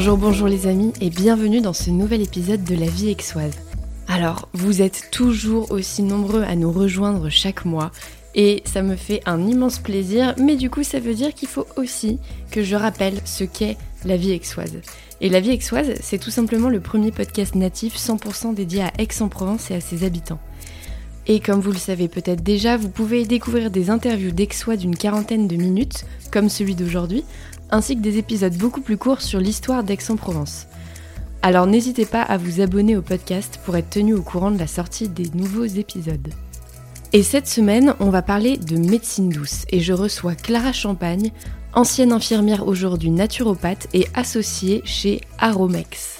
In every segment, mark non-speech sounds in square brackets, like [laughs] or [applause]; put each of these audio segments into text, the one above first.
Bonjour, bonjour les amis et bienvenue dans ce nouvel épisode de La vie aixoise. Alors, vous êtes toujours aussi nombreux à nous rejoindre chaque mois et ça me fait un immense plaisir, mais du coup ça veut dire qu'il faut aussi que je rappelle ce qu'est La vie aixoise. Et La vie aixoise, c'est tout simplement le premier podcast natif 100% dédié à Aix-en-Provence et à ses habitants. Et comme vous le savez peut-être déjà, vous pouvez découvrir des interviews d'Aixois d'une quarantaine de minutes, comme celui d'aujourd'hui, ainsi que des épisodes beaucoup plus courts sur l'histoire d'Aix-en-Provence. Alors n'hésitez pas à vous abonner au podcast pour être tenu au courant de la sortie des nouveaux épisodes. Et cette semaine, on va parler de médecine douce et je reçois Clara Champagne, ancienne infirmière aujourd'hui naturopathe et associée chez Aromex.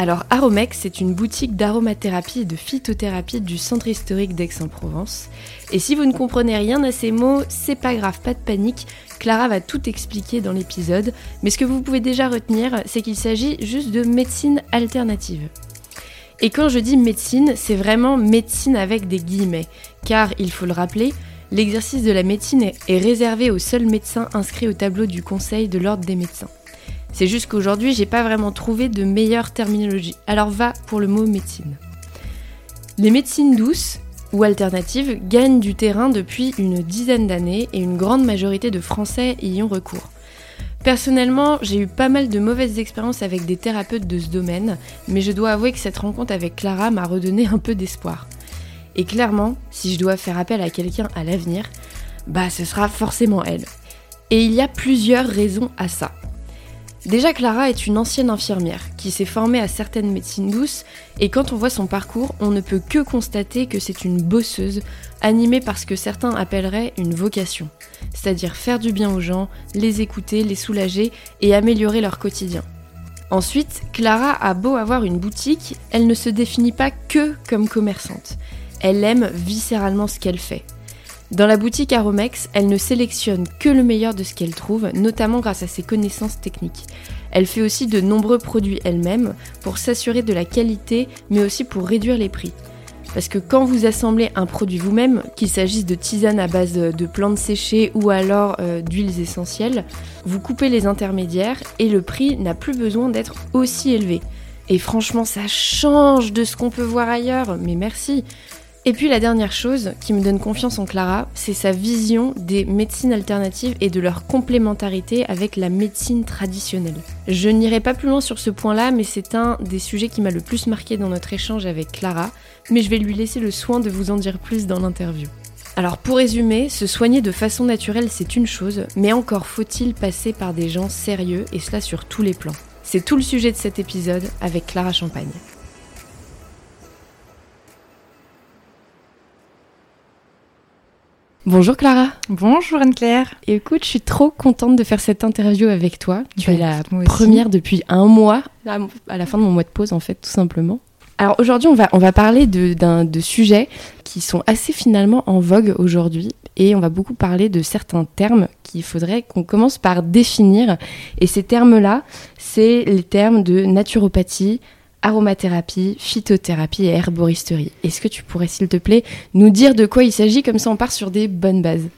Alors Aromex, c'est une boutique d'aromathérapie et de phytothérapie du centre historique d'Aix-en-Provence. Et si vous ne comprenez rien à ces mots, c'est pas grave, pas de panique, Clara va tout expliquer dans l'épisode, mais ce que vous pouvez déjà retenir, c'est qu'il s'agit juste de médecine alternative. Et quand je dis médecine, c'est vraiment médecine avec des guillemets, car il faut le rappeler, l'exercice de la médecine est réservé aux seuls médecins inscrits au tableau du Conseil de l'ordre des médecins. C'est juste qu'aujourd'hui, j'ai pas vraiment trouvé de meilleure terminologie. Alors va pour le mot médecine. Les médecines douces ou alternatives gagnent du terrain depuis une dizaine d'années et une grande majorité de Français y ont recours. Personnellement, j'ai eu pas mal de mauvaises expériences avec des thérapeutes de ce domaine, mais je dois avouer que cette rencontre avec Clara m'a redonné un peu d'espoir. Et clairement, si je dois faire appel à quelqu'un à l'avenir, bah ce sera forcément elle. Et il y a plusieurs raisons à ça. Déjà, Clara est une ancienne infirmière qui s'est formée à certaines médecines douces et quand on voit son parcours, on ne peut que constater que c'est une bosseuse animée par ce que certains appelleraient une vocation, c'est-à-dire faire du bien aux gens, les écouter, les soulager et améliorer leur quotidien. Ensuite, Clara a beau avoir une boutique, elle ne se définit pas que comme commerçante. Elle aime viscéralement ce qu'elle fait. Dans la boutique Aromex, elle ne sélectionne que le meilleur de ce qu'elle trouve, notamment grâce à ses connaissances techniques. Elle fait aussi de nombreux produits elle-même pour s'assurer de la qualité, mais aussi pour réduire les prix. Parce que quand vous assemblez un produit vous-même, qu'il s'agisse de tisanes à base de plantes séchées ou alors euh, d'huiles essentielles, vous coupez les intermédiaires et le prix n'a plus besoin d'être aussi élevé. Et franchement, ça change de ce qu'on peut voir ailleurs, mais merci. Et puis la dernière chose qui me donne confiance en Clara, c'est sa vision des médecines alternatives et de leur complémentarité avec la médecine traditionnelle. Je n'irai pas plus loin sur ce point-là, mais c'est un des sujets qui m'a le plus marqué dans notre échange avec Clara, mais je vais lui laisser le soin de vous en dire plus dans l'interview. Alors pour résumer, se soigner de façon naturelle c'est une chose, mais encore faut-il passer par des gens sérieux et cela sur tous les plans. C'est tout le sujet de cet épisode avec Clara Champagne. Bonjour Clara. Bonjour Anne-Claire. Écoute, je suis trop contente de faire cette interview avec toi. Tu es la première depuis un mois, à la fin de mon mois de pause en fait, tout simplement. Alors aujourd'hui, on va, on va parler de, de sujets qui sont assez finalement en vogue aujourd'hui et on va beaucoup parler de certains termes qu'il faudrait qu'on commence par définir. Et ces termes-là, c'est les termes de naturopathie, aromathérapie, phytothérapie et herboristerie. Est-ce que tu pourrais, s'il te plaît, nous dire de quoi il s'agit? Comme ça, on part sur des bonnes bases.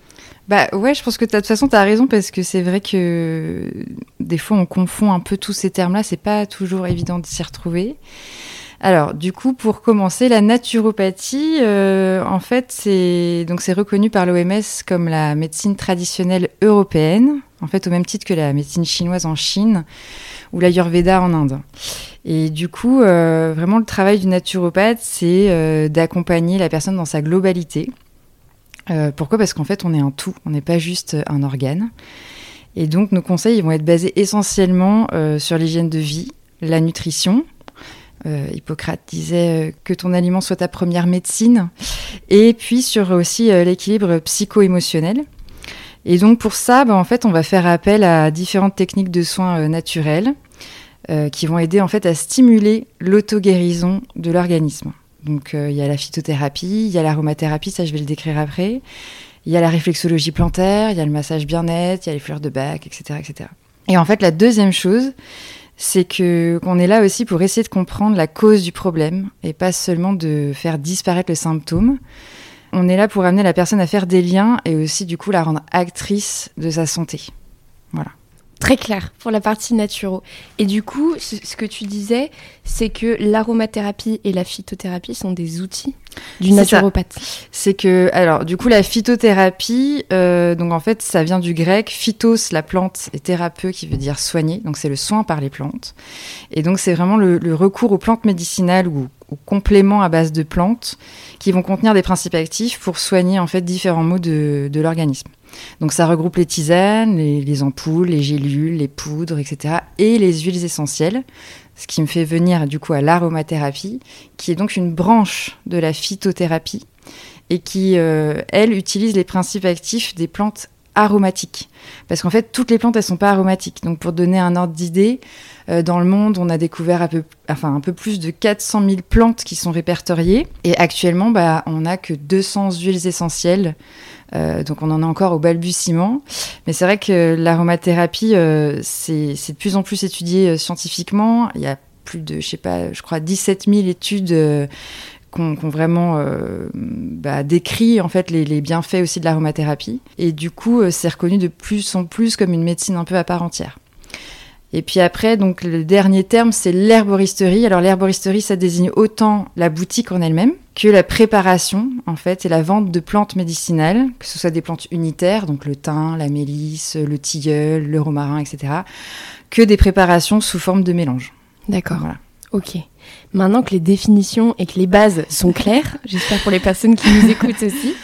Bah ouais, je pense que de toute façon, tu as raison parce que c'est vrai que des fois, on confond un peu tous ces termes-là. C'est pas toujours évident de s'y retrouver. Alors, du coup, pour commencer, la naturopathie, euh, en fait, c'est donc c'est reconnu par l'OMS comme la médecine traditionnelle européenne, en fait, au même titre que la médecine chinoise en Chine ou l'Ayurveda en Inde. Et du coup, euh, vraiment, le travail du naturopathe, c'est euh, d'accompagner la personne dans sa globalité. Pourquoi? Parce qu'en fait, on est un tout, on n'est pas juste un organe. Et donc, nos conseils vont être basés essentiellement sur l'hygiène de vie, la nutrition. Hippocrate disait que ton aliment soit ta première médecine. Et puis sur aussi l'équilibre psycho-émotionnel. Et donc pour ça, bah, en fait, on va faire appel à différentes techniques de soins naturels euh, qui vont aider en fait à stimuler l'auto-guérison de l'organisme. Donc euh, il y a la phytothérapie, il y a l'aromathérapie, ça je vais le décrire après. Il y a la réflexologie plantaire, il y a le massage bien-être, il y a les fleurs de bac, etc., etc. Et en fait, la deuxième chose, c'est que qu'on est là aussi pour essayer de comprendre la cause du problème et pas seulement de faire disparaître le symptôme. On est là pour amener la personne à faire des liens et aussi du coup la rendre actrice de sa santé. Voilà. Très clair pour la partie naturelle. Et du coup, ce que tu disais, c'est que l'aromathérapie et la phytothérapie sont des outils du naturopathe. C'est que, alors, du coup, la phytothérapie, euh, donc en fait, ça vient du grec phytos, la plante, et thérapeute, qui veut dire soigner. Donc, c'est le soin par les plantes. Et donc, c'est vraiment le, recours aux plantes médicinales ou aux compléments à base de plantes qui vont contenir des principes actifs pour soigner en fait différents maux de, de l'organisme. Donc ça regroupe les tisanes, les, ampoules, les gélules, les poudres, etc. et les huiles essentielles, ce qui me fait venir du coup à l'aromathérapie, qui est donc une branche de la phytothérapie et qui, euh, elle, utilise les principes actifs des plantes aromatiques. Parce qu'en fait, toutes les plantes, elles sont pas aromatiques. Donc pour donner un ordre d'idée, euh, dans le monde, on a découvert un peu, enfin, un peu plus de 400 000 plantes qui sont répertoriées. Et actuellement, bah, on n'a que 200 huiles essentielles euh, donc on en a encore au balbutiement. Mais c'est vrai que l'aromathérapie, euh, c'est de plus en plus étudié euh, scientifiquement. Il y a plus de, je sais pas, je crois 17 000 études qui ont, vraiment bah, décrit en fait les, bienfaits aussi de l'aromathérapie. Et du coup, c'est reconnu de plus en plus comme une médecine un peu à part entière. Et puis après, donc le dernier terme, c'est l'herboristerie. Alors l'herboristerie, ça désigne autant la boutique en elle-même que la préparation, en fait, et la vente de plantes médicinales, que ce soit des plantes unitaires, donc le thym, la mélisse, le tilleul, le romarin, etc., que des préparations sous forme de mélange. D'accord. Voilà. Ok. Maintenant que les définitions et que les bases sont claires, [laughs] j'espère pour les personnes qui nous écoutent aussi,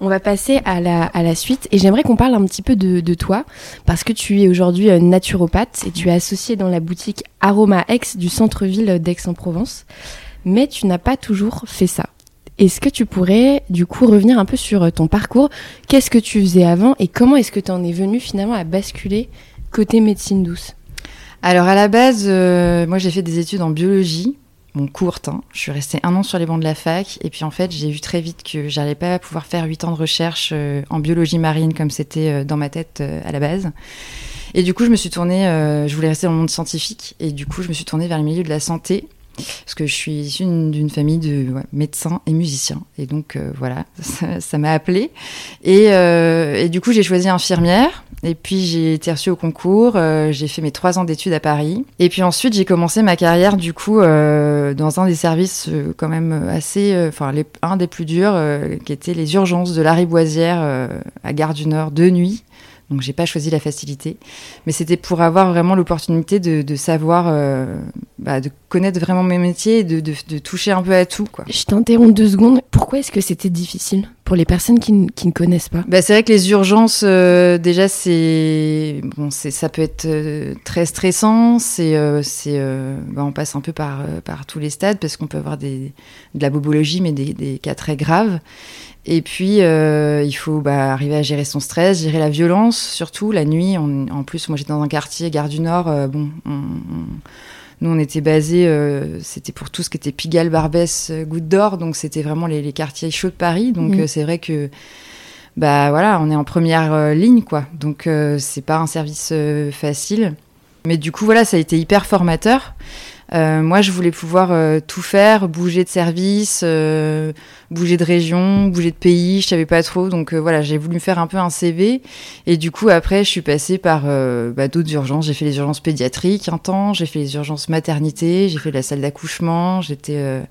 on va passer à la, à la suite et j'aimerais qu'on parle un petit peu de, de, toi parce que tu es aujourd'hui naturopathe et tu es associé dans la boutique Aroma X du centre-ville d'Aix-en-Provence. Mais tu n'as pas toujours fait ça. Est-ce que tu pourrais du coup revenir un peu sur ton parcours? Qu'est-ce que tu faisais avant et comment est-ce que tu en es venu finalement à basculer côté médecine douce? Alors à la base, euh, moi j'ai fait des études en biologie mon courte. Hein. Je suis restée un an sur les bancs de la fac et puis en fait j'ai vu très vite que j'allais pas pouvoir faire huit ans de recherche euh, en biologie marine comme c'était euh, dans ma tête euh, à la base. Et du coup je me suis tournée, je voulais rester dans le monde scientifique et du coup je me suis tournée vers le milieu de la santé parce que je suis issue d'une famille de médecins et musiciens. Et donc euh, voilà, [laughs] ça m'a appelée. Et, euh, et, du coup, j'ai choisi infirmière. Et puis j'ai été reçue au concours. Euh, j'ai fait mes trois ans d'études à Paris. Et puis ensuite, j'ai commencé ma carrière du coup dans un des services quand même assez, enfin un des plus durs, qui était les urgences de la Riboisière à Gare du Nord de nuit. Donc j'ai pas choisi la facilité, mais c'était pour avoir vraiment l'opportunité de, de, savoir, euh, bah, de connaître vraiment mes métiers et de, de, de, toucher un peu à tout. Quoi. Je t'interromps deux secondes. Pourquoi est-ce que c'était difficile pour les personnes qui, qui ne connaissent pas? Bah, C'est vrai que les urgences, euh, déjà, c'est bon, ça peut être euh, très stressant. C'est, c'est, bah, on passe un peu par, par tous les stades parce qu'on peut avoir des, de la bobologie, mais des, des cas très graves. Et puis, euh, il faut bah, arriver à gérer son stress, gérer la violence, surtout la nuit. en plus, moi, j'étais dans un quartier, Gare du Nord. Euh, bon, nous, on était basé, euh, c'était pour tout ce qui était Pigalle, Barbès, Goutte d'Or, donc c'était vraiment les, quartiers chauds de Paris. Donc, mmh. c'est vrai que, bah voilà, on est en première ligne, quoi. Donc, c'est pas un service facile. Mais du coup, voilà, ça a été hyper formateur. Euh, moi, je voulais pouvoir euh, tout faire, bouger de service, euh, bouger de région, bouger de pays. Je savais pas trop, donc voilà, j'ai voulu faire un peu un CV. Et du coup, après, je suis passée par bah, d'autres urgences. J'ai fait les urgences pédiatriques un temps, j'ai fait les urgences maternité, j'ai fait la salle d'accouchement, j'étais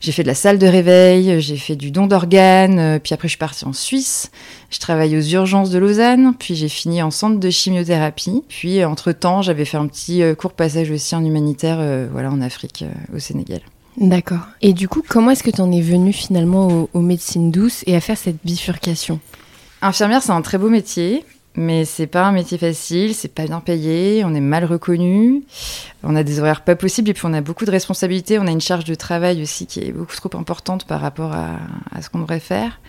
j'ai fait de la salle de réveil, j'ai fait du don d'organes, euh, puis après je suis partie en Suisse. Je travaillais aux urgences de Lausanne, puis j'ai fini en centre de chimiothérapie. Puis entre-temps, j'avais fait un petit euh, court passage aussi en humanitaire euh, voilà, en Afrique, au Sénégal. D'accord. Et du coup, comment est-ce que tu en es venue finalement aux médecines douces et à faire cette bifurcation? Infirmière, c'est un très beau métier. Mais c'est pas un métier facile, c'est pas bien payé, on est mal reconnu, on a des horaires pas possibles et puis on a beaucoup de responsabilités, on a une charge de travail aussi qui est beaucoup trop importante par rapport à, à ce qu'on devrait faire.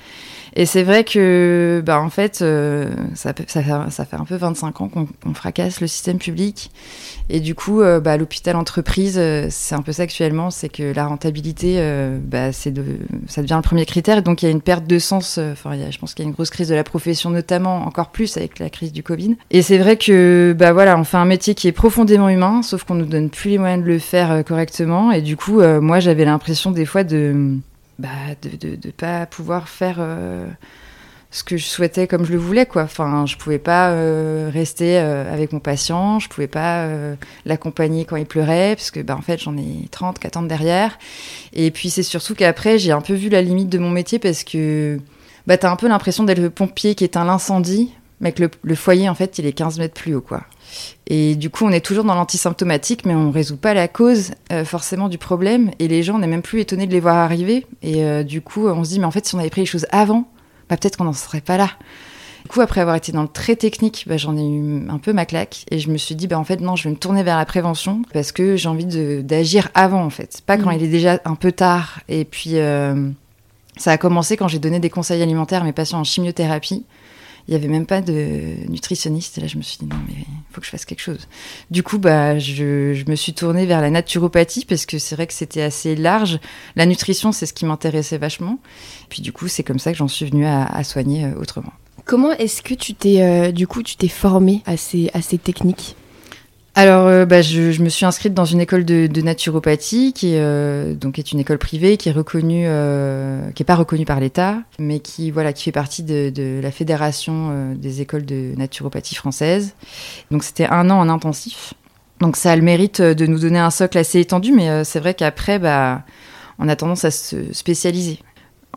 Et c'est vrai que, bah, en fait, euh, ça, ça, ça, fait un peu 25 ans qu'on fracasse le système public. Et du coup, euh, bah, l'hôpital entreprise, euh, c'est un peu ça actuellement, c'est que la rentabilité, bah, de, ça devient le premier critère. Et donc, il y a une perte de sens. Enfin, je pense qu'il y a une grosse crise de la profession, notamment encore plus avec la crise du Covid. Et c'est vrai que, bah voilà, on fait un métier qui est profondément humain, sauf qu'on nous donne plus les moyens de le faire correctement. Et du coup, moi, j'avais l'impression des fois de bah, de ne pas pouvoir faire euh, ce que je souhaitais comme je le voulais quoi. Enfin, je pouvais pas euh, rester euh, avec mon patient, je pouvais pas l'accompagner quand il pleurait parce que bah en fait, j'en ai 30 qui attendent derrière. Et puis c'est surtout qu'après, j'ai un peu vu la limite de mon métier parce que bah tu as un peu l'impression d'être le pompier qui éteint l'incendie, mais que le, le, foyer en fait, il est 15 mètres plus haut quoi. Et du coup, on est toujours dans l'antisymptomatique, mais on résout pas la cause forcément du problème. Et les gens, on n'est même plus étonnés de les voir arriver. Et du coup, on se dit, mais en fait, si on avait pris les choses avant, bah, peut-être qu'on n'en serait pas là. Du coup, après avoir été dans le très technique, bah, j'en ai eu un peu ma claque et je me suis dit, bah, en fait, non, je vais me tourner vers la prévention parce que j'ai envie d'agir avant, en fait. Pas quand mmh. il est déjà un peu tard. Et puis, euh, ça a commencé quand j'ai donné des conseils alimentaires à mes patients en chimiothérapie. Il n'y avait même pas de nutritionniste. Et là, je me suis dit, non, mais il faut que je fasse quelque chose. Du coup, bah, je, je me suis tournée vers la naturopathie parce que c'est vrai que c'était assez large. La nutrition, c'est ce qui m'intéressait vachement. Puis du coup, c'est comme ça que j'en suis venue à, soigner euh, autrement. Comment est-ce que tu t'es, euh, du coup, tu t'es formée à ces, à ces techniques? Alors, euh, bah, je, me suis inscrite dans une école de, naturopathie qui est, euh, donc est une école privée qui est reconnue, euh, qui pas reconnue par l'État, mais qui voilà qui fait partie de, de la fédération des écoles de naturopathie française. Donc c'était un an en intensif. Donc ça a le mérite de nous donner un socle assez étendu, mais c'est vrai qu'après, bah, on a tendance à se spécialiser.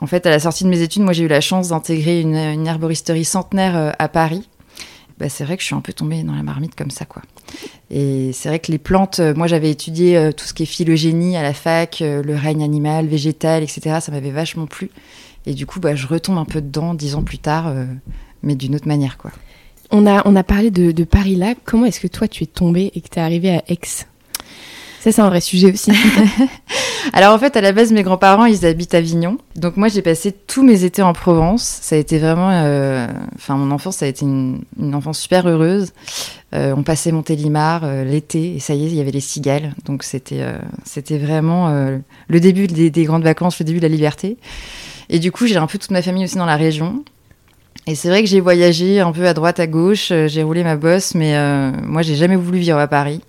En fait, à la sortie de mes études, moi j'ai eu la chance d'intégrer une, une herboristerie centenaire à Paris bah, c'est vrai que je suis un peu tombée dans la marmite comme ça, quoi. Et c'est vrai que les plantes, euh, moi j'avais étudié euh, tout ce qui est phylogénie à la fac, euh, le règne animal, végétal, etc. Ça m'avait vachement plu. Et du coup, bah, je retombe un peu dedans dix ans plus tard, mais d'une autre manière, quoi. On a, parlé de, de Paris Lab. Comment est-ce que toi tu es tombée et que tu es arrivée à Aix? Ça, c'est un vrai sujet aussi. [laughs] Alors en fait, à la base, mes grands-parents, ils habitent à Avignon. Donc moi, j'ai passé tous mes étés en Provence. Ça a été vraiment... Euh... Enfin, mon enfance, ça a été une, une enfance super heureuse. Euh, on passait Montélimar euh, l'été et ça y est, il y avait les cigales. Donc c'était euh, c'était vraiment euh, le début des, des, grandes vacances, le début de la liberté. Et du coup, j'ai un peu toute ma famille aussi dans la région. Et c'est vrai que j'ai voyagé un peu à droite, à gauche. J'ai roulé ma bosse, mais moi, j'ai jamais voulu vivre à Paris.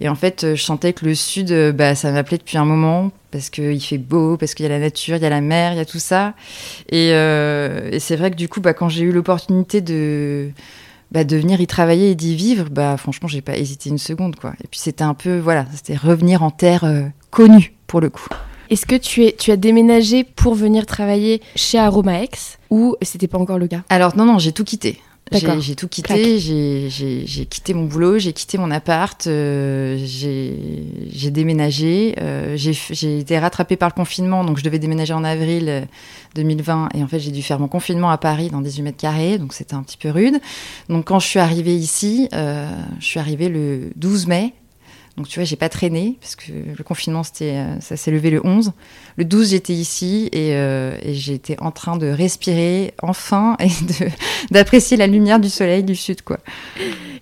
Et en fait, euh, je sentais que le sud, euh, bah, ça m'appelait depuis un moment parce qu'il fait beau, parce qu'il y a la nature, il y a la mer, il y a tout ça. Et, euh, et c'est vrai que du coup, bah, quand j'ai eu l'opportunité de, bah, de venir y travailler et d'y vivre, bah, franchement, j'ai pas hésité une seconde. Quoi. Et puis c'était un peu, voilà, c'était revenir en terre euh, connue pour le coup. Est-ce que tu, es, tu as déménagé pour venir travailler chez Aromaex ou c'était pas encore le cas? Alors non, non, j'ai tout quitté. J'ai tout quitté, j'ai quitté mon boulot, j'ai quitté mon appart, euh, j'ai déménagé, euh, j'ai été rattrapée par le confinement, donc je devais déménager en avril 2020 et en fait j'ai dû faire mon confinement à Paris dans 18 mètres carrés, donc c'était un petit peu rude. Donc quand je suis arrivée ici, euh, je suis arrivée le 12 mai donc tu vois, j'ai pas traîné parce que le confinement c'était euh, ça s'est levé le 11. Le 12, j'étais ici et, euh, et j'étais en train de respirer enfin [laughs] et d'apprécier la lumière du soleil du sud quoi.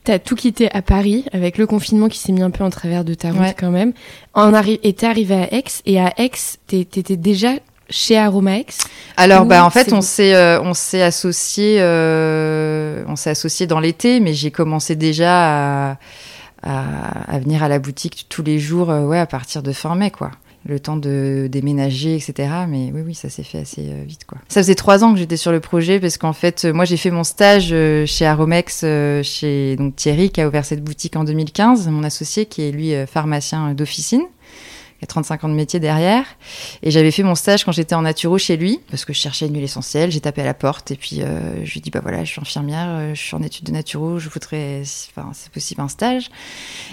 T'as tout quitté à Paris avec le confinement qui s'est mis un peu en travers de ta route ouais. quand même. En arri et t'es arrivé à Aix et à Aix t'étais déjà chez Aromaex Alors bah en fait on s'est euh, on s'est associé euh, on s'est associé dans l'été mais j'ai commencé déjà à à, à, venir à la boutique tous les jours, euh, ouais, à partir de fin mai, quoi. Le temps de déménager, etc. Mais oui, oui, ça s'est fait assez euh, vite, quoi. Ça faisait trois ans que j'étais sur le projet parce qu'en fait, moi, j'ai fait mon stage euh, chez Aromex, euh, chez donc Thierry qui a ouvert cette boutique en 2015, mon associé qui est lui pharmacien d'officine. Il y a 35 ans de métier derrière. Et j'avais fait mon stage quand j'étais en naturo chez lui, parce que je cherchais une huile essentielle. J'ai tapé à la porte et puis euh, je lui ai dit, bah voilà, je suis infirmière, euh, je suis en études de naturo, je voudrais, enfin, c'est possible un stage.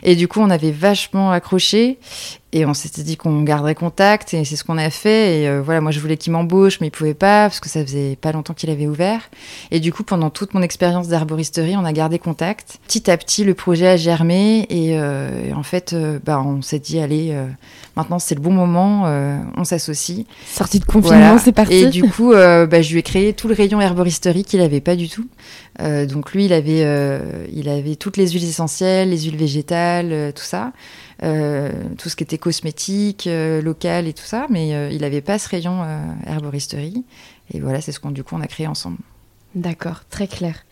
Et du coup, on avait vachement accroché. Et on s'était dit qu'on garderait contact et c'est ce qu'on a fait. Et euh, voilà, moi je voulais qu'il m'embauche, mais il pouvait pas parce que ça faisait pas longtemps qu'il avait ouvert. Et du coup, pendant toute mon expérience d'arboristerie, on a gardé contact. Petit à petit, le projet a germé et, euh, et en fait, euh, bah, on s'est dit allez, euh, maintenant c'est le bon moment, on s'associe. Sortie de confinement, voilà. c'est parti. Et du coup, bah, je lui ai créé tout le rayon herboristerie qu'il avait pas du tout. donc lui, il avait, il avait toutes les huiles essentielles, les huiles végétales, tout ça. Euh, tout ce qui était cosmétique, euh, local et tout ça, mais euh, il n'avait pas ce rayon herboristerie. Et voilà, c'est ce qu'on du coup on a créé ensemble. D'accord, très clair.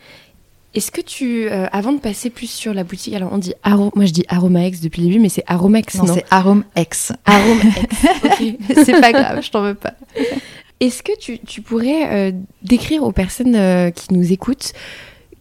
Est-ce que tu, euh, avant de passer plus sur la boutique, alors on dit moi je dis Aromaex depuis le début, mais c'est Aromex, non, non c'est Aromex. Aromex, [laughs] ok. [laughs] c'est pas grave, je t'en veux pas. Est-ce que tu, pourrais décrire aux personnes qui nous écoutent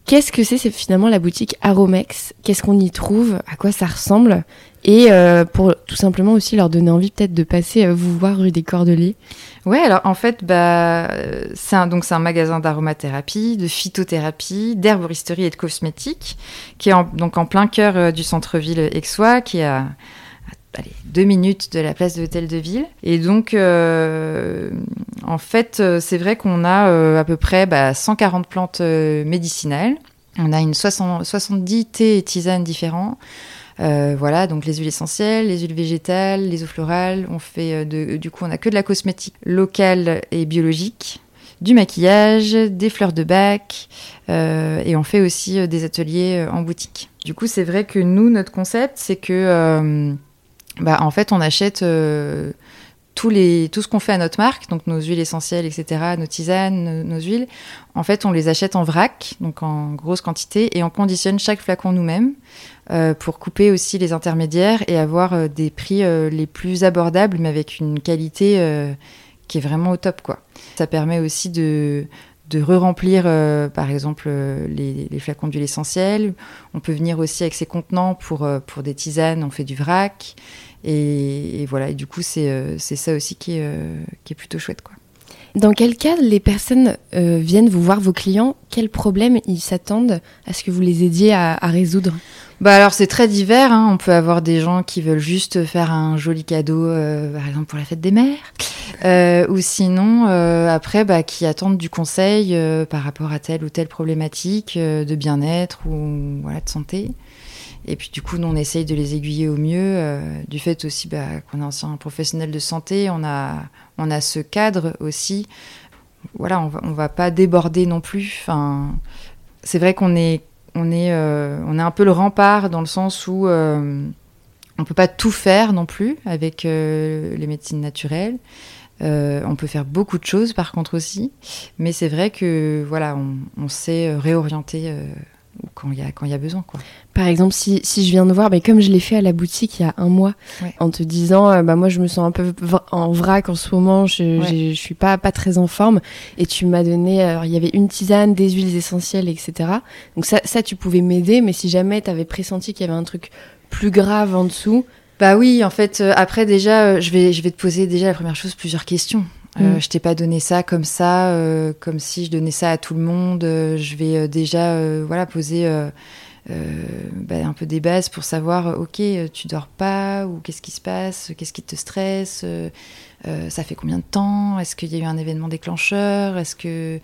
Qu'est-ce que c'est, c'est finalement la boutique Aromex? Qu'est-ce qu'on y trouve? À quoi ça ressemble? Et euh, pour tout simplement aussi leur donner envie peut-être de passer euh, vous voir rue des Cordeliers. Ouais, alors en fait, bah, c'est un, donc c'est un magasin d'aromathérapie, de phytothérapie, d'herboristerie et de cosmétiques, qui est en, donc en plein cœur euh, du centre-ville aixois, qui est à, allez, deux minutes de la place de l'hôtel de ville. Et donc, en fait, euh, c'est vrai qu'on a euh, à peu près bah, 140 plantes euh, médicinales. On a une 70 thés et tisanes différents. voilà, donc les huiles essentielles, les huiles végétales, les eaux florales. On fait du coup, on a que de la cosmétique locale et biologique, du maquillage, des fleurs de bac, et on fait aussi des ateliers en boutique. Du coup, c'est vrai que nous, notre concept, c'est que, bah, en fait, on achète les, tout ce qu'on fait à notre marque, donc nos huiles essentielles, etc., nos tisanes, nos, huiles, en fait, on les achète en vrac, donc en grosse quantité, et on conditionne chaque flacon nous-mêmes euh, pour couper aussi les intermédiaires et avoir euh, des prix euh, les plus abordables, mais avec une qualité qui est vraiment au top, quoi. Ça permet aussi de, de re-remplir, par exemple, les, les flacons d'huile essentielle. On peut venir aussi avec ses contenants pour, pour des tisanes, on fait du vrac. Et, voilà, et du coup, c'est euh, ça aussi qui est, euh, qui est plutôt chouette. Quoi. Dans quel cas les personnes euh, viennent vous voir, vos clients? Quels problèmes ils s'attendent à ce que vous les aidiez à, résoudre? Bah alors c'est très divers. Hein. On peut avoir des gens qui veulent juste faire un joli cadeau, par exemple pour la fête des mères, ou sinon après bah, qui attendent du conseil par rapport à telle ou telle problématique de bien-être ou de santé. Et puis du coup, nous, on essaye de les aiguiller au mieux. Euh, du fait aussi bah, qu'on est ancien professionnel de santé, on a, on a ce cadre aussi. Voilà, on va, on va pas déborder non plus. Enfin, c'est vrai qu'on est, on est, euh, on est un peu le rempart dans le sens où euh, on peut pas tout faire non plus avec les médecines naturelles. On peut faire beaucoup de choses par contre aussi, mais c'est vrai que voilà, on, on sait réorienter quand il y a quand il y a besoin quoi. Par exemple, si, si je viens de voir, mais comme je l'ai fait à la boutique il y a un mois, en te disant, euh, bah moi je me sens un peu en vrac en ce moment, je, je, suis pas pas très en forme, et tu m'as donné, alors il y avait une tisane, des huiles essentielles, etc. Donc ça, ça tu pouvais m'aider, mais si jamais tu avais pressenti qu'il y avait un truc plus grave en dessous. Bah oui, en fait, euh, après déjà, euh, je vais je vais te poser déjà la première chose plusieurs questions. Euh, mm. Je t'ai pas donné ça comme ça, euh, comme si je donnais ça à tout le monde. Euh, je vais déjà, voilà, poser bah, un peu des bases pour savoir, ok, tu dors pas ou qu'est-ce qui se passe, qu'est-ce qui te stresse, ça fait combien de temps, est-ce qu'il y a eu un événement déclencheur, est-ce que,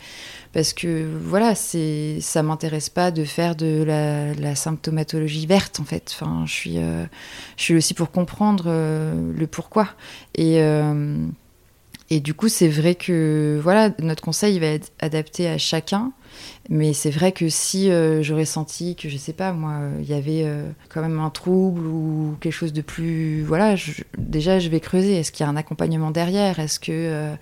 parce que voilà, c'est, ça m'intéresse pas de faire de la, la, symptomatologie verte en fait. Enfin, je suis, je suis aussi pour comprendre le pourquoi et et du coup, c'est vrai que voilà, notre conseil va être adapté à chacun. Mais c'est vrai que si euh, j'aurais senti que, je sais pas, moi, il y avait euh, quand même un trouble ou quelque chose de plus. Voilà, déjà, je vais creuser. Est-ce qu'il y a un accompagnement derrière? Est-ce que euh,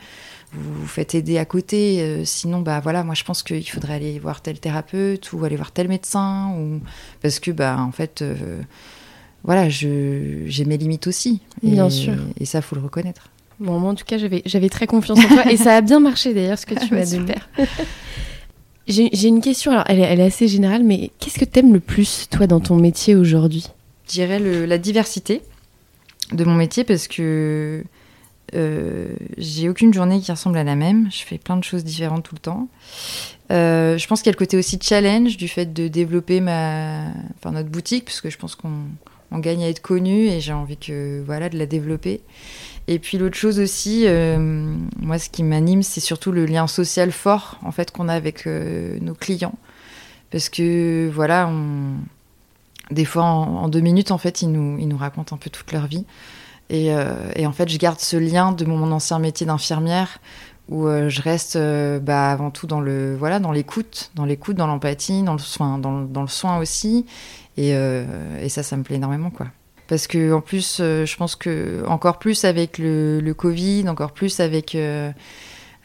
vous vous faites aider à côté? Sinon, bah voilà, moi, je pense qu'il faudrait aller voir tel thérapeute ou aller voir tel médecin. Ou... Parce que, bah, en fait, voilà, j'ai mes limites aussi. Bien sûr. Et ça, faut le reconnaître. Bon, moi, en tout cas, j'avais très confiance en toi et ça a bien marché d'ailleurs ce que [laughs] tu m'as donné. J'ai une question, alors elle est, assez générale, mais qu'est-ce que tu aimes le plus, toi, dans ton métier aujourd'hui? Je dirais la diversité de mon métier parce que euh, j'ai aucune journée qui ressemble à la même. Je fais plein de choses différentes tout le temps. Euh, je pense qu'il y a le côté aussi challenge du fait de développer ma, enfin, notre boutique, parce que je pense qu'on on gagne à être connu et j'ai envie que voilà de la développer. Et puis l'autre chose aussi, euh, moi ce qui m'anime, c'est surtout le lien social fort en fait qu'on a avec euh, nos clients, parce que voilà, des fois en, deux minutes en fait, ils nous ils nous racontent un peu toute leur vie. Et, euh, en fait, je garde ce lien de mon ancien métier d'infirmière où je reste bah, avant tout dans le voilà dans l'écoute, dans l'écoute, dans l'empathie, dans le soin, dans, dans le soin aussi. Et, et ça, ça me plaît énormément quoi parce que en plus, euh, je pense que encore plus avec le, Covid, encore plus avec euh,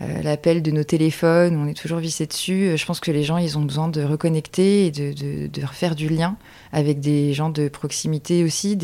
euh, l'appel de nos téléphones, on est toujours vissé dessus. Je pense que les gens, ils ont besoin de reconnecter et de, refaire du lien avec des gens de proximité aussi,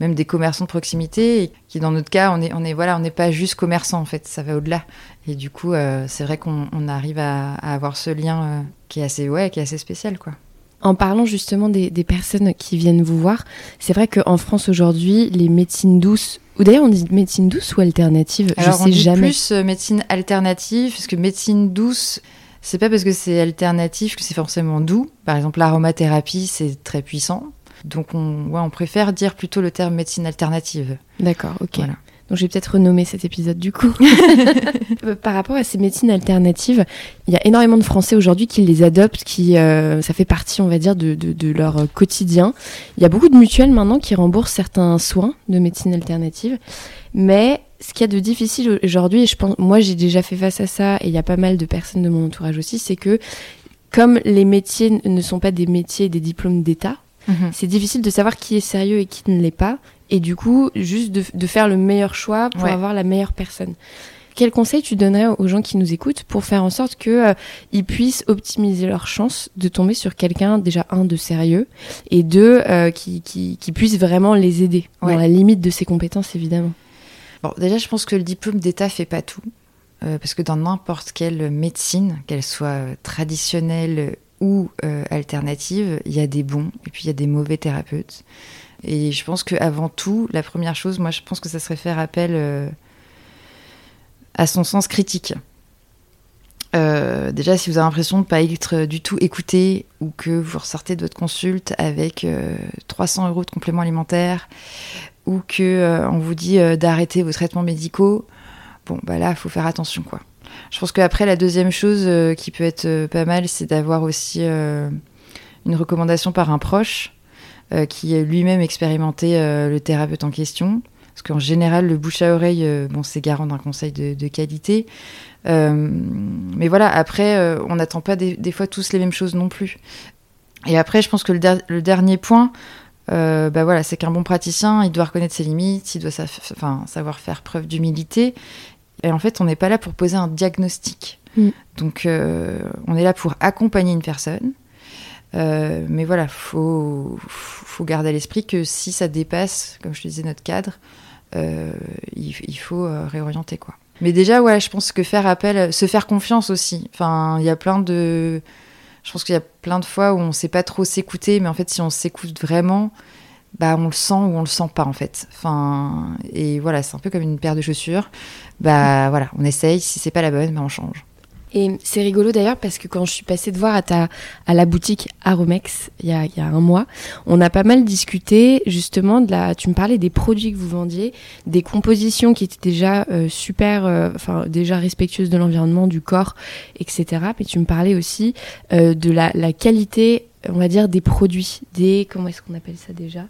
même des commerçants de proximité, qui dans notre cas, on est, on est voilà, on n'est pas juste commerçant en fait, ça va au-delà. Et du coup, c'est vrai qu'on on arrive à, avoir ce lien qui est assez, ouais, qui est assez spécial, quoi. En parlant justement des, des personnes qui viennent vous voir, c'est vrai qu'en France aujourd'hui, les médecines douces, ou d'ailleurs on dit médecine douce ou alternative, Alors, je on sais dit jamais. plus euh, médecine alternative, parce que médecine douce, c'est pas parce que c'est alternatif que c'est forcément doux. Par exemple, l'aromathérapie, c'est très puissant. Donc, on, ouais, on préfère dire plutôt le terme médecine alternative. D'accord, ok. Voilà. Donc je vais peut-être renommer cet épisode du coup. [laughs] Euh, Par rapport à ces médecines alternatives, il y a énormément de Français aujourd'hui qui les adoptent, qui euh, ça fait partie, on va dire, de, de, de leur quotidien. Il y a beaucoup de mutuelles maintenant qui remboursent certains soins de médecine alternative, mais ce qu'il y a de difficile aujourd'hui, et je pense, moi j'ai déjà fait face à ça, et il y a pas mal de personnes de mon entourage aussi, c'est que comme les métiers ne sont pas des métiers et des diplômes d'État, c'est difficile de savoir qui est sérieux et qui ne l'est pas, et du coup, juste de, de faire le meilleur choix pour Ouais. avoir la meilleure personne. Quel conseil tu donnerais aux gens qui nous écoutent pour faire en sorte que euh, ils puissent optimiser leurs chances de tomber sur quelqu'un déjà un de sérieux et deux euh, qui, qui, qui puisse vraiment les aider Ouais. dans la limite de ses compétences évidemment? Bon, déjà, je pense que le diplôme d'État fait pas tout. Euh, parce que dans n'importe quelle médecine, qu'elle soit euh, traditionnelle ou euh, alternative, il y a des bons et puis il y a des mauvais thérapeutes. Et je pense qu'avant tout, la première chose, moi, je pense que ça serait faire appel euh, à son sens critique. Euh, déjà, si vous avez l'impression de ne pas être du tout écouté ou que vous ressortez de votre consulte avec euh, 300 euros de compléments alimentaires ou que euh, on vous dit euh, d'arrêter vos traitements médicaux, bon, bah là, faut faire attention, quoi. Je pense qu'après, la deuxième chose euh, qui peut être euh, pas mal, c'est d'avoir aussi euh, une recommandation par un proche qui est lui-même expérimenté le thérapeute en question. Parce qu'en général, le bouche à oreille, bon, c'est garant d'un conseil de, qualité. Mais voilà, après, on n'attend pas des, fois tous les mêmes choses non plus. Et après, je pense que le, der- le dernier point, bah c'est qu'un bon praticien, il doit reconnaître ses limites, il doit savoir faire preuve d'humilité. Et en fait, on n'est pas là pour poser un diagnostic. Mm. Donc, euh, on est là pour accompagner une personne. Euh, mais voilà, faut, faut garder à l'esprit que si ça dépasse, comme je te disais, notre cadre, euh, il, il faut réorienter quoi. Mais déjà, ouais, je pense que faire appel, se faire confiance aussi. Enfin, il y a plein de, je pense qu'il y a plein de fois où on sait pas trop s'écouter, mais en fait, si on s'écoute vraiment, bah, on le sent ou on le sent pas en fait. Enfin, et voilà, c'est un peu comme une paire de chaussures. Bah voilà, on essaye. Si c'est pas la bonne, bah, on change. Et c'est rigolo d'ailleurs parce que quand je suis passée de voir à, ta, à la boutique Aromex il y, a, il y a un mois, on a pas mal discuté justement de la. Tu me parlais des produits que vous vendiez, des compositions qui étaient déjà euh, super, euh, enfin déjà respectueuses de l'environnement, du corps, etc. Mais tu me parlais aussi euh, de la, la qualité, on va dire, des produits, des. Comment est-ce qu'on appelle ça déjà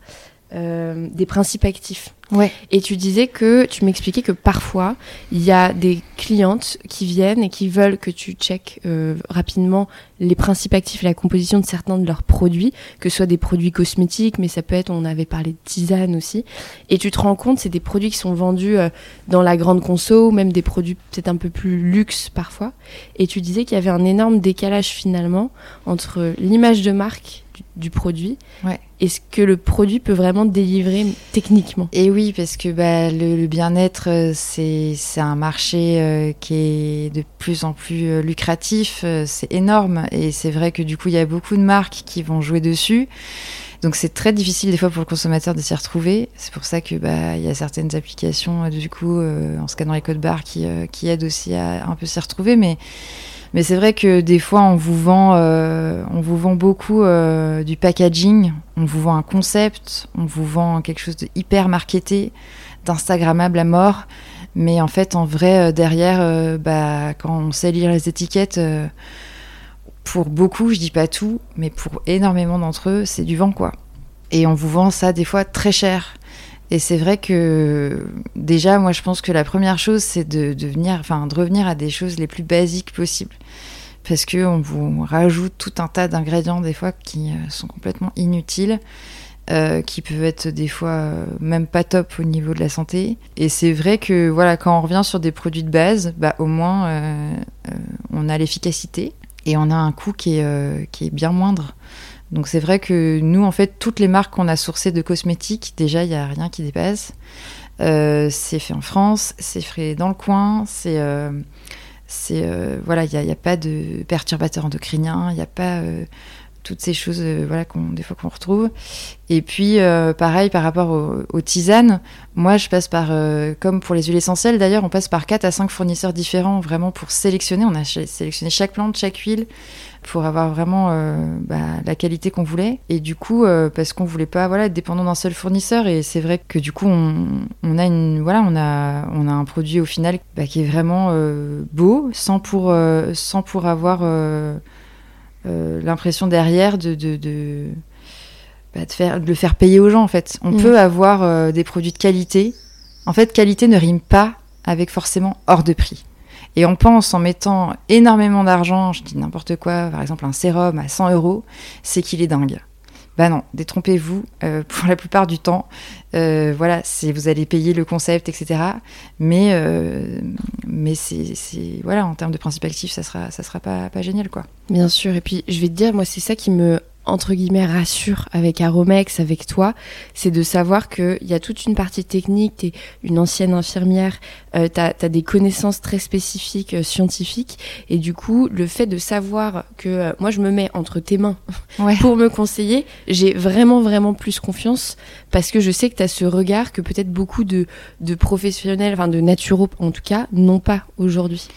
Euh, Des principes actifs. Ouais. Et tu disais que, tu m'expliquais que parfois, il y a des clientes qui viennent et qui veulent que tu checkes euh, rapidement les principes actifs et la composition de certains de leurs produits, que ce soit des produits cosmétiques, mais ça peut être, on avait parlé de tisane aussi. Et tu te rends compte, c'est des produits qui sont vendus euh, dans la grande conso, ou même des produits peut-être un peu plus luxe parfois. Et tu disais qu'il y avait un énorme décalage finalement entre l'image de marque du, du produit Ouais. et ce que le produit peut vraiment délivrer techniquement? Et oui, parce que bah, le, le bien-être, euh, c'est un marché euh, qui est de plus en plus euh, lucratif, c'est énorme. Et c'est vrai que du coup, il y a beaucoup de marques qui vont jouer dessus. Donc c'est très difficile des fois pour le consommateur de s'y retrouver. C'est pour ça que bah il y a certaines applications du coup euh, en scannant les codes barres qui euh, qui aident aussi à un peu s'y retrouver. Mais mais c'est vrai que des fois on vous vend euh, on vous vend beaucoup euh, du packaging, on vous vend un concept, on vous vend quelque chose de hyper marketé, d'instagrammable à mort. Mais en fait en vrai euh, derrière bah quand on sait lire les étiquettes pour beaucoup, je dis pas tout, mais pour énormément d'entre eux, c'est du vent quoi. Et on vous vend ça des fois très cher. Et c'est vrai que déjà, moi, je pense que la première chose, c'est de, venir, de revenir à des choses les plus basiques possibles, parce que on vous rajoute tout un tas d'ingrédients des fois qui euh, sont complètement inutiles, euh, qui peuvent être des fois euh, même pas top au niveau de la santé. Et c'est vrai que voilà, quand on revient sur des produits de base, bah au moins on a l'efficacité et on a un coût qui est, qui est bien moindre. Donc c'est vrai que nous, en fait, toutes les marques qu'on a sourcées de cosmétiques, déjà, il n'y a rien qui dépasse. Euh, c'est fait en France, c'est fait dans le coin, c'est... Euh, c'est voilà, il n'y a, a, pas de perturbateurs endocriniens, il n'y a pas toutes ces choses euh, voilà qu'on des fois qu'on retrouve. Et puis euh, pareil par rapport aux, tisanes moi je passe par euh, comme pour les huiles essentielles d'ailleurs on passe par 4 à 5 fournisseurs différents vraiment pour sélectionner. On a sélectionné chaque plante chaque huile pour avoir vraiment bah, la qualité qu'on voulait. Et du coup parce qu'on voulait pas voilà être dépendant d'un seul fournisseur. Et c'est vrai que du coup on, on, a une voilà on a on a un produit au final bah, qui est vraiment beau sans pour sans pour avoir l'impression derrière de, de, de, bah, de, faire, de le faire payer aux gens en fait. On mm. peut avoir euh, des produits de qualité. En fait, qualité ne rime pas avec forcément hors de prix. Et on pense en mettant énormément d'argent, je dis n'importe quoi, par exemple un sérum à 100 euros, c'est qu'il est dingue. Bah non, détrompez-vous. Euh, [laughs] pour la plupart du temps, euh, voilà, vous allez payer le concept, etc. Mais euh, mais c'est voilà, en termes de principe actif, ça sera ça sera pas pas génial quoi. Bien sûr. Et puis je vais te dire, moi c'est ça qui me entre guillemets rassure avec Aromex, avec toi, c'est de savoir qu'il y a toute une partie technique, tu es une ancienne infirmière, euh, tu as, des connaissances très spécifiques, euh, scientifiques, et du coup, le fait de savoir que euh, moi je me mets entre tes mains [laughs] pour me conseiller, j'ai vraiment, vraiment plus confiance parce que je sais que tu as ce regard que peut-être beaucoup de, de professionnels, enfin de naturaux en tout cas, n'ont pas aujourd'hui.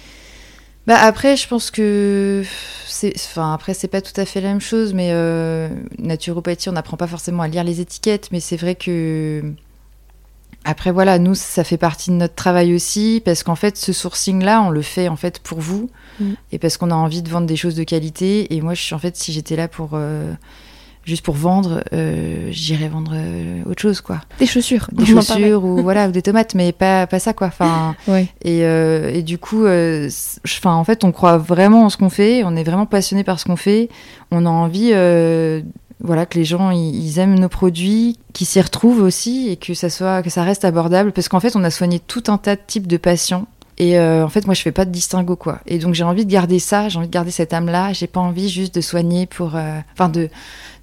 Bah après, je pense que c'est, enfin après c'est pas tout à fait la même chose, mais euh, naturopathie, on n'apprend pas forcément à lire les étiquettes, mais c'est vrai que après voilà, nous ça fait partie de notre travail aussi, parce qu'en fait ce sourcing là, on le fait en fait pour vous, mm. et parce qu'on a envie de vendre des choses de qualité. Et moi, je suis en fait si j'étais là pour euh, juste pour vendre, euh, j'irais vendre euh, autre chose, quoi. Des chaussures. Des chaussures ou voilà, ou des tomates, mais pas, pas ça, quoi. Enfin, [laughs] et, euh, et, du coup, enfin, en fait, on croit vraiment en ce qu'on fait, on est vraiment passionné par ce qu'on fait, on a envie, voilà, que les gens ils aiment nos produits, qu'ils s'y retrouvent aussi et que ça soit, que ça reste abordable, parce qu'en fait, on a soigné tout un tas de types de patients et euh, en fait, moi, je fais pas de distinguo, quoi. Et donc, j'ai envie de garder ça, j'ai envie de garder cette âme-là. J'ai pas envie juste de soigner pour, euh, enfin, de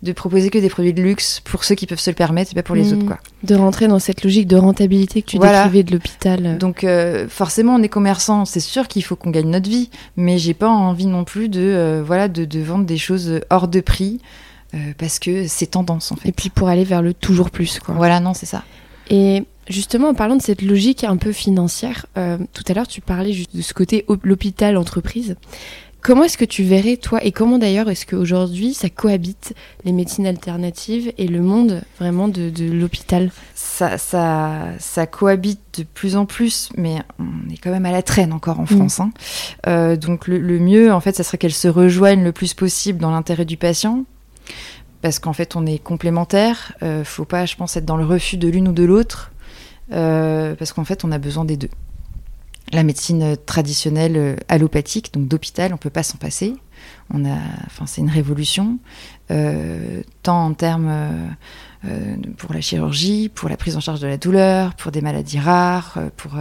de proposer que des produits de luxe pour ceux qui peuvent se le permettre, et pas pour les mmh. autres, quoi. De rentrer dans cette logique de rentabilité que tu décrivais de l'hôpital. Donc, euh, forcément, on est commerçant, c'est sûr qu'il faut qu'on gagne notre vie, mais j'ai pas envie non plus de, voilà, de, de vendre des choses hors de prix. parce que c'est tendance en fait. Et puis pour aller vers le toujours plus quoi. Voilà, non, c'est ça. Et Justement, en parlant de cette logique un peu financière, euh, tout à l'heure tu parlais juste de ce côté l'hôpital-entreprise. Comment est-ce que tu verrais, toi, et comment d'ailleurs est-ce qu'aujourd'hui ça cohabite les médecines alternatives et le monde vraiment de, l'hôpital? Ça, ça, ça, cohabite de plus en plus, mais on est quand même à la traîne encore en France. Mm. Hein. Euh, donc le, mieux, en fait, ça serait qu'elles se rejoignent le plus possible dans l'intérêt du patient. Parce qu'en fait, on est complémentaires. Euh, faut pas, je pense, être dans le refus de l'une ou de l'autre. Euh, parce qu'en fait, on a besoin des deux. La médecine traditionnelle euh, allopathique, donc d'hôpital, on peut pas s'en passer. A, enfin, c'est une révolution, euh, tant en termes pour la chirurgie, pour la prise en charge de la douleur, pour des maladies rares, pour,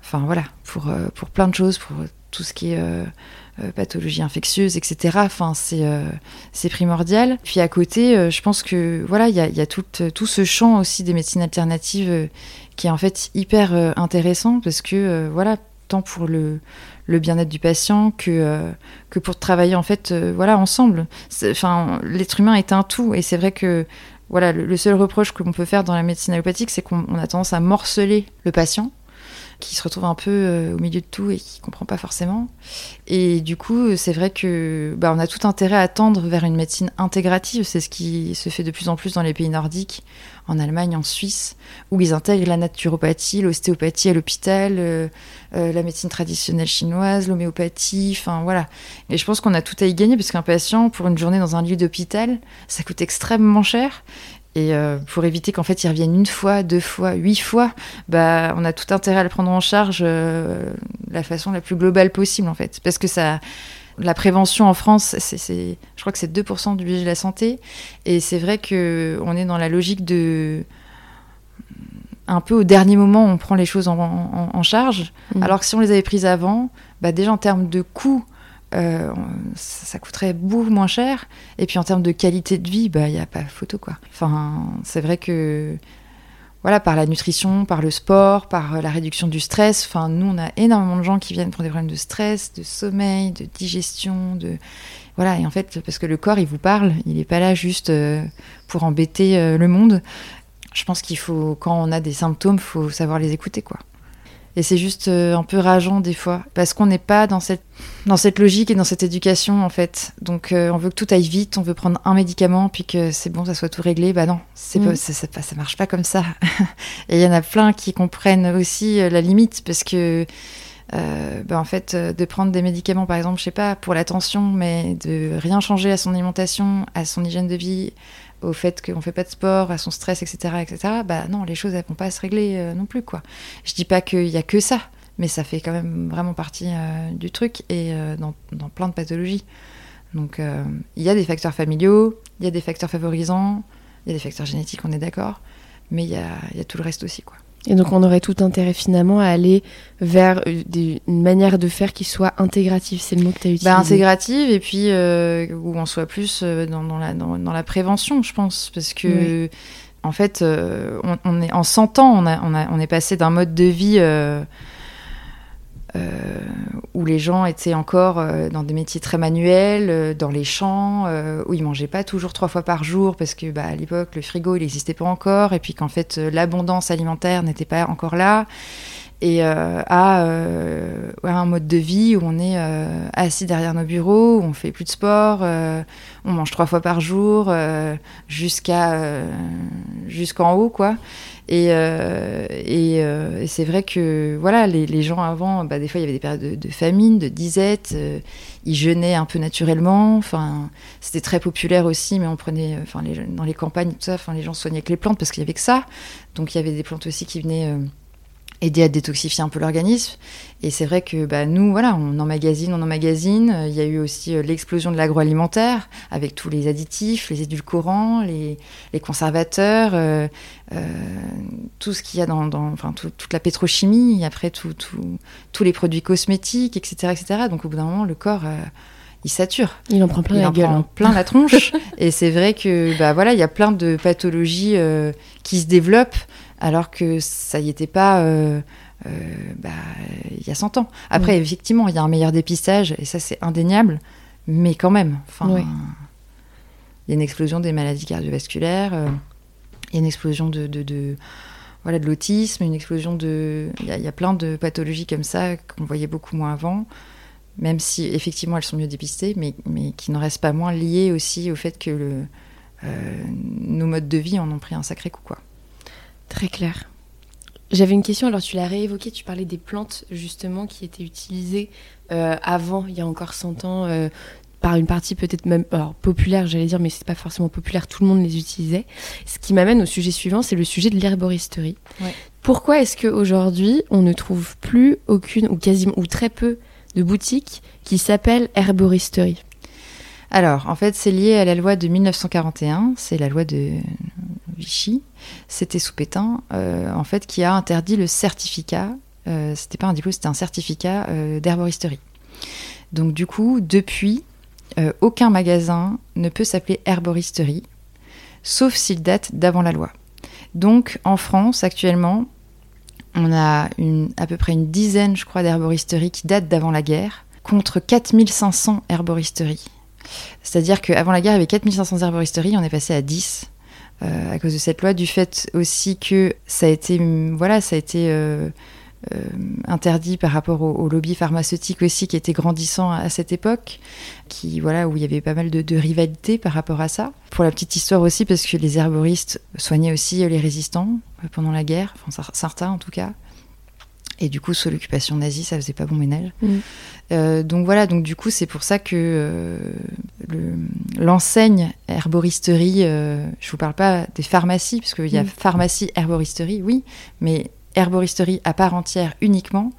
enfin voilà, pour pour plein de choses, pour tout ce qui est pathologies infectieuses, etc. Enfin, c'est euh, c'est primordial. Puis à côté, euh, je pense que voilà, il y a, tout, ce champ aussi des médecines alternatives qui est en fait hyper intéressant parce que voilà, tant pour le bien-être du patient que que pour travailler en fait voilà ensemble. Enfin, l'être humain est un tout et c'est vrai que voilà, le, le seul reproche que l'on peut faire dans la médecine allopathique, c'est qu'on a tendance à morceler le patient qui se retrouve un peu euh, au milieu de tout et qui comprend pas forcément. Et du coup, c'est vrai que bah, on a tout intérêt à tendre vers une médecine intégrative. C'est ce qui se fait de plus en plus dans les pays nordiques, en Allemagne, en Suisse, où ils intègrent la naturopathie, l'ostéopathie à l'hôpital, euh, euh, la médecine traditionnelle chinoise, l'homéopathie, enfin voilà. Et je pense qu'on a tout à y gagner parce qu'un patient, pour une journée dans un lieu d'hôpital, ça coûte extrêmement cher. Et euh, pour éviter qu'en fait ils reviennent une fois, deux fois, huit fois, bah on a tout intérêt à le prendre en charge euh, de la façon la plus globale possible en fait, parce que ça, la prévention en France, c'est, je crois que c'est 2% du budget de la santé, et c'est vrai que on est dans la logique de un peu au dernier moment on prend les choses en, charge, mmh. alors que si on les avait prises avant, bah déjà en termes de coûts euh, ça, coûterait beaucoup moins cher. Et puis en termes de qualité de vie, bah il y a pas photo quoi. Enfin, c'est vrai que voilà, par la nutrition, par le sport, par la réduction du stress. Enfin, nous, on a énormément de gens qui viennent pour des problèmes de stress, de sommeil, de digestion, de voilà. Et en fait, parce que le corps, il vous parle, il n'est pas là juste euh, pour embêter euh, le monde. Je pense qu'il faut, quand on a des symptômes, faut savoir les écouter, quoi. Et c'est juste euh, un peu rageant des fois, parce qu'on n'est pas dans cette, dans cette logique et dans cette éducation en fait. Donc euh, on veut que tout aille vite, on veut prendre un médicament, puis que c'est bon, ça soit tout réglé. Bah non, c'est mm. pas, ça, ça, ça, marche pas comme ça. [laughs] et il y en a plein qui comprennent aussi euh, la limite, parce que bah, en fait, de prendre des médicaments, par exemple, je sais pas, pour la tension, mais de rien changer à son alimentation, à son hygiène de vie, au fait qu'on fait pas de sport, à son stress, etc., etc., bah non, les choses elles vont pas se régler euh, non plus quoi. Je dis pas qu'il y a que ça, mais ça fait quand même vraiment partie euh, du truc et euh, dans, dans, plein de pathologies. Donc il y a des facteurs familiaux, il y a des facteurs favorisants, il y a des facteurs génétiques, on est d'accord, mais il y y a tout le reste aussi quoi. Et donc on aurait tout intérêt finalement à aller vers euh, une manière de faire qui soit intégrative, c'est le mot que tu as utilisé. Bah, intégrative et puis euh, où on soit plus euh, dans, dans, la, dans, la, prévention, je pense, parce que en fait, on, on, est en 100 ans, on, a, on, a, on est passé d'un mode de vie euh, où les gens étaient encore euh, dans des métiers très manuels, euh, dans les champs, où ils mangeaient pas toujours trois fois par jour parce que bah, à l'époque le frigo il n'existait pas encore et puis qu'en fait l'abondance alimentaire n'était pas encore là et à, un mode de vie où on est assis derrière nos bureaux, où on fait plus de sport, on mange trois fois par jour jusqu'à jusqu'en haut quoi. Et, euh, euh, c'est vrai que voilà, les, gens avant, bah, des fois il y avait des périodes de, famine, de disette, euh, ils jeûnaient un peu naturellement. Enfin, c'était très populaire aussi, mais on prenait, enfin, dans les campagnes, tout ça, enfin, les gens soignaient avec les plantes parce qu'il y avait que ça. Donc il y avait des plantes aussi qui venaient aider à détoxifier un peu l'organisme. Et c'est vrai que bah, nous, voilà, on emmagasine, on emmagasine. Il y a eu aussi euh, l'explosion de l'agroalimentaire avec tous les additifs, les édulcorants, les, les conservateurs, euh, euh, tout ce qu'il y a dans, dans enfin, toute la pétrochimie, après tout, tout, tous les produits cosmétiques, etc., etc. Donc au bout d'un moment, le corps il sature. Il en prend plein la gueule. Prend hein. plein la tronche. [laughs] et c'est vrai que bah voilà, il y a plein de pathologies qui se développent alors que ça y était pas euh, euh, bah, il y a 100 ans. Après, effectivement, il y a un meilleur dépistage, et ça c'est indéniable, mais quand même, il y a une explosion des maladies cardiovasculaires, euh, il y a une explosion de, voilà, de l'autisme, une explosion de... Il y, a plein de pathologies comme ça qu'on voyait beaucoup moins avant, même si effectivement elles sont mieux dépistées, mais, mais qui n'en restent pas moins liées aussi au fait que le, nos modes de vie en ont pris un sacré coup. quoi. Très clair. J'avais une question, alors tu l'as réévoqué, tu parlais des plantes justement qui étaient utilisées euh, avant, il y a encore 100 ans, euh, par une partie peut-être même alors, populaire, j'allais dire, mais c'est pas forcément populaire, tout le monde les utilisait. Ce qui m'amène au sujet suivant, c'est le sujet de l'herboristerie. Pourquoi est-ce qu'aujourd'hui, on ne trouve plus aucune, ou quasiment, ou très peu de boutiques qui s'appellent herboristerie? Alors, en fait, c'est lié à la loi de 1941, c'est la loi de Vichy, c'était sous Pétain, euh, en fait, qui a interdit le certificat, euh, c'était pas un diplôme, c'était un certificat euh, d'herboristerie. Donc, du coup, depuis, aucun magasin ne peut s'appeler herboristerie, sauf s'il date d'avant la loi. Donc, en France, actuellement, on a à peu près une dizaine, je crois, d'herboristeries qui datent d'avant la guerre, contre 4500 herboristeries c'est-à-dire qu'avant la guerre, il y avait 4500 herboristeries, on est passé à 10 euh, à cause de cette loi, du fait aussi que ça a été, voilà, ça a été euh, euh, interdit par rapport au, lobby pharmaceutique aussi qui était grandissant à, cette époque, qui voilà où il y avait pas mal de, de rivalité par rapport à ça. Pour la petite histoire aussi, parce que les herboristes soignaient aussi les résistants pendant la guerre, enfin certains en tout cas. Et du coup, sous l'occupation nazie, ça faisait pas bon ménage. Mm. Euh, donc voilà, donc du coup, c'est pour ça que euh, l'enseigne herboristerie, euh, je vous parle pas des pharmacies, parce qu'il y a mm. pharmacie, herboristerie, oui, mais herboristerie à part entière uniquement,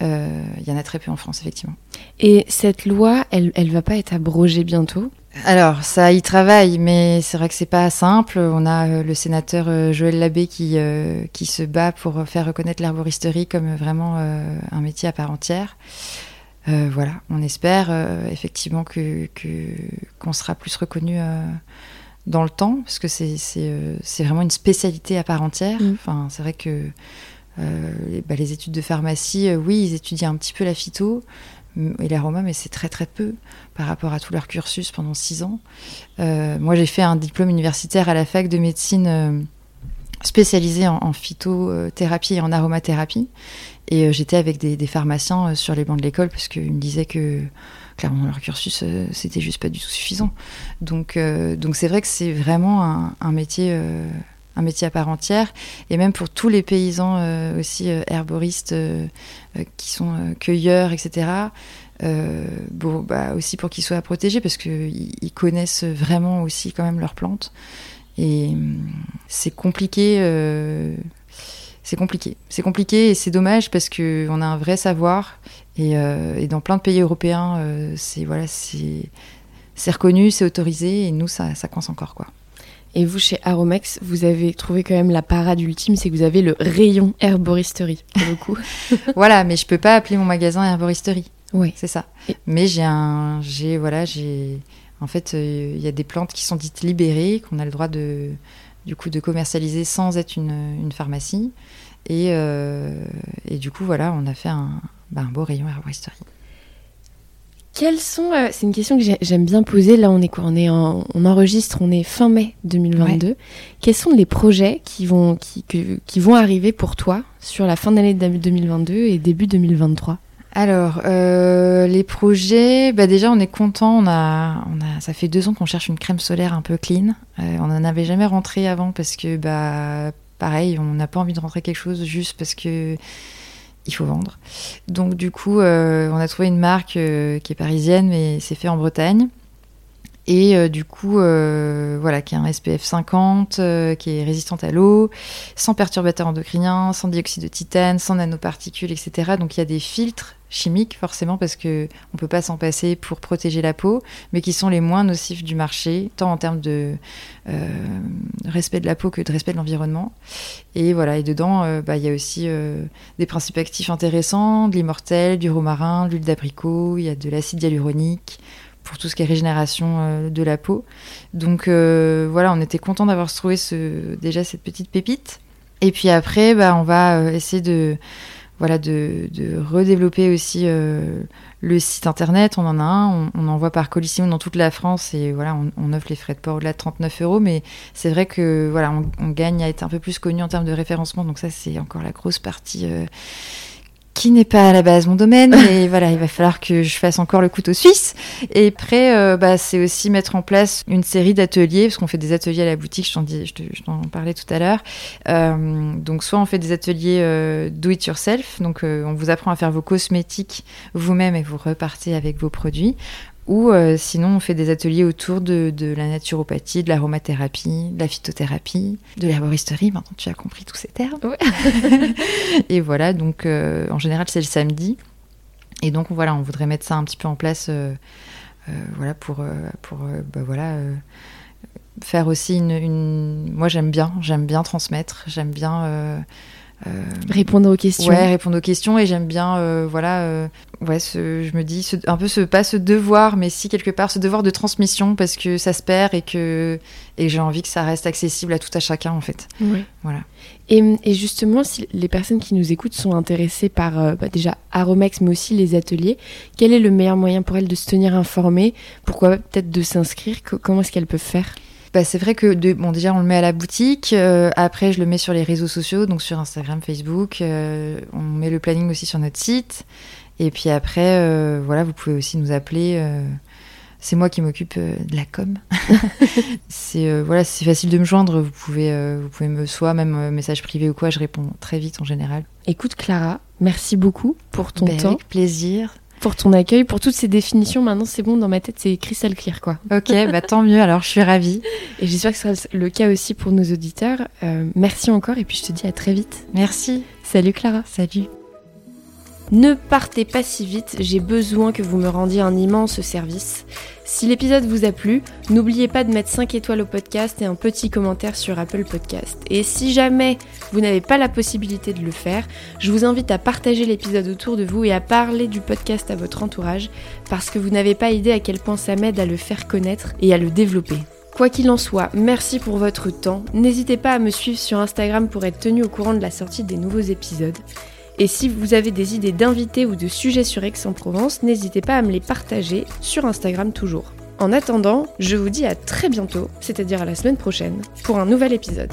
il y en a très peu en France, effectivement. Et cette loi, elle, elle va pas être abrogée bientôt? Alors, ça y travaille, mais c'est vrai que c'est pas simple. On a euh, le sénateur euh, Joël Labbé qui, euh, qui se bat pour faire reconnaître l'herboristerie comme vraiment un métier à part entière. voilà, on espère effectivement que qu'on sera plus reconnu dans le temps, parce que c'est vraiment une spécialité à part entière. Mm. Enfin, c'est vrai que les, bah, les, études de pharmacie, oui, ils étudient un petit peu la phyto, et l'aroma, mais c'est très très peu par rapport à tout leur cursus pendant six ans. Euh, moi, j'ai fait un diplôme universitaire à la fac de médecine euh, spécialisé en, phytothérapie et en aromathérapie. Et euh, j'étais avec des, pharmaciens sur les bancs de l'école parce qu'ils me disaient que clairement leur cursus c'était juste pas du tout suffisant. Donc c'est vrai que c'est vraiment un métier un métier à part entière. Et même pour tous les paysans euh, aussi euh, herboristes euh, qui sont cueilleurs, etc. bon, bah, aussi pour qu'ils soient protégés parce qu'ils connaissent vraiment aussi quand même leurs plantes. Et hum, c'est compliqué. c'est compliqué. C'est compliqué et c'est dommage parce qu'on a un vrai savoir. Et, dans plein de pays européens, c'est voilà, c'est reconnu, c'est autorisé. Et nous, ça, ça coince encore. quoi. Et vous, chez Aromex, vous avez trouvé quand même la parade ultime, c'est que vous avez le rayon herboristerie, pour le coup. [laughs] voilà, mais je peux pas appeler mon magasin herboristerie. Oui. C'est ça. Mais j'ai un. J'ai. Voilà, j'ai. En fait, euh, il y a des plantes qui sont dites libérées, qu'on a le droit de. Du coup, de commercialiser sans être une, une pharmacie. Et, euh, et, du coup, voilà, on a fait un, bah, un beau rayon herboristerie. Quels sont, euh, c'est une question que j'aime bien poser. Là, on est quoi? On est on enregistre, on est fin mai 2022. Quels sont les projets qui vont, qui, qui vont arriver pour toi sur la fin d'année 2022 et début 2023 alors, euh, les projets, bah déjà on est content. On a, on a, ça fait deux ans qu'on cherche une crème solaire un peu clean. Euh, on n'en avait jamais rentré avant parce que, bah, pareil, on n'a pas envie de rentrer quelque chose juste parce que il faut vendre. Donc du coup, euh, on a trouvé une marque euh, qui est parisienne, mais c'est fait en Bretagne. Et euh, du coup, voilà, qui a un SPF 50, qui est résistante à l'eau, sans perturbateurs endocriniens, sans dioxyde de titane, sans nanoparticules, etc. Donc il y a des filtres chimiques forcément parce que on peut pas s'en passer pour protéger la peau, mais qui sont les moins nocifs du marché, tant en termes de euh, respect de la peau que de respect de l'environnement. Et voilà, et dedans, euh, bah, il y a aussi euh, des principes actifs intéressants, de l'immortel, du romarin, de l'huile d'abricot, il y a de l'acide hyaluronique pour tout ce qui est régénération de la peau. Donc voilà, on était content d'avoir trouvé déjà cette petite pépite. Et puis après, bah, on va essayer de voilà, de, redévelopper aussi euh, le site internet. On en a un, on, envoie par Colissimo dans toute la France et voilà, on, offre les frais de port au-delà de 39 euros. Mais c'est vrai que voilà, on, gagne à être un peu plus connu en termes de référencement. Donc ça, c'est encore la grosse partie euh, qui n'est pas à la base mon domaine, [laughs] mais voilà, il va falloir que je fasse encore le couteau suisse. Et après, euh, bah, c'est aussi mettre en place une série d'ateliers, parce qu'on fait des ateliers à la boutique, je t'en, je t'en parlais tout à l'heure. Euh, donc, soit on fait des ateliers euh, do it yourself, donc on vous apprend à faire vos cosmétiques vous-même et vous repartez avec vos produits, ou euh, sinon, on fait des ateliers autour de, la naturopathie, de l'aromathérapie, de la phytothérapie, de l'herboristerie. Maintenant, tu as compris tous ces termes. [laughs] et voilà, donc euh, en général, c'est le samedi. Et donc, voilà, on voudrait mettre ça un petit peu en place euh, voilà, pour, pour bah, voilà, faire aussi une, une... Moi, j'aime bien, j'aime bien transmettre, j'aime bien répondre aux questions. Ouais, répondre aux questions et j'aime bien, euh, voilà, euh, ouais, ce, je me dis un peu ce pas ce devoir, mais si quelque part ce devoir de transmission parce que ça se perd et que et j'ai envie que ça reste accessible à tout à chacun en fait. Ouais. Voilà. Et, et, justement, si les personnes qui nous écoutent sont intéressées par bah, déjà Aromex, mais aussi les ateliers, quel est le meilleur moyen pour elles de se tenir informées? Pourquoi peut-être de s'inscrire? Comment est-ce qu'elles peuvent faire? Bah, c'est vrai que bon déjà on le met à la boutique, euh, après je le mets sur les réseaux sociaux, donc sur Instagram, Facebook, euh, on met le planning aussi sur notre site, et puis après euh, voilà vous pouvez aussi nous appeler. c'est moi qui m'occupe de la com. [laughs] c'est voilà, c'est facile de me joindre. Vous pouvez, vous pouvez me soit même message privé ou quoi, je réponds très vite en général. Écoute Clara, merci beaucoup pour ton ben, temps. Avec plaisir pour ton accueil, pour toutes ces définitions. Maintenant, c'est bon, dans ma tête, c'est crystal clear, quoi. [laughs] Ok, bah tant mieux, alors je suis ravie. Et j'espère que ce sera le cas aussi pour nos auditeurs. Euh, merci encore, et puis je te dis à très vite. Merci. Salut Clara. Salut. Ne partez pas si vite, j'ai besoin que vous me rendiez un immense service. Si l'épisode vous a plu, n'oubliez pas de mettre 5 étoiles au podcast et un petit commentaire sur Apple Podcast. Et si jamais vous n'avez pas la possibilité de le faire, je vous invite à partager l'épisode autour de vous et à parler du podcast à votre entourage parce que vous n'avez pas idée à quel point ça m'aide à le faire connaître et à le développer. Quoi qu'il en soit, merci pour votre temps. N'hésitez pas à me suivre sur Instagram pour être tenu au courant de la sortie des nouveaux épisodes. Et si vous avez des idées d'invités ou de sujets sur Aix-en-Provence, n'hésitez pas à me les partager sur Instagram toujours. En attendant, je vous dis à très bientôt, c'est-à-dire à la semaine prochaine, pour un nouvel épisode.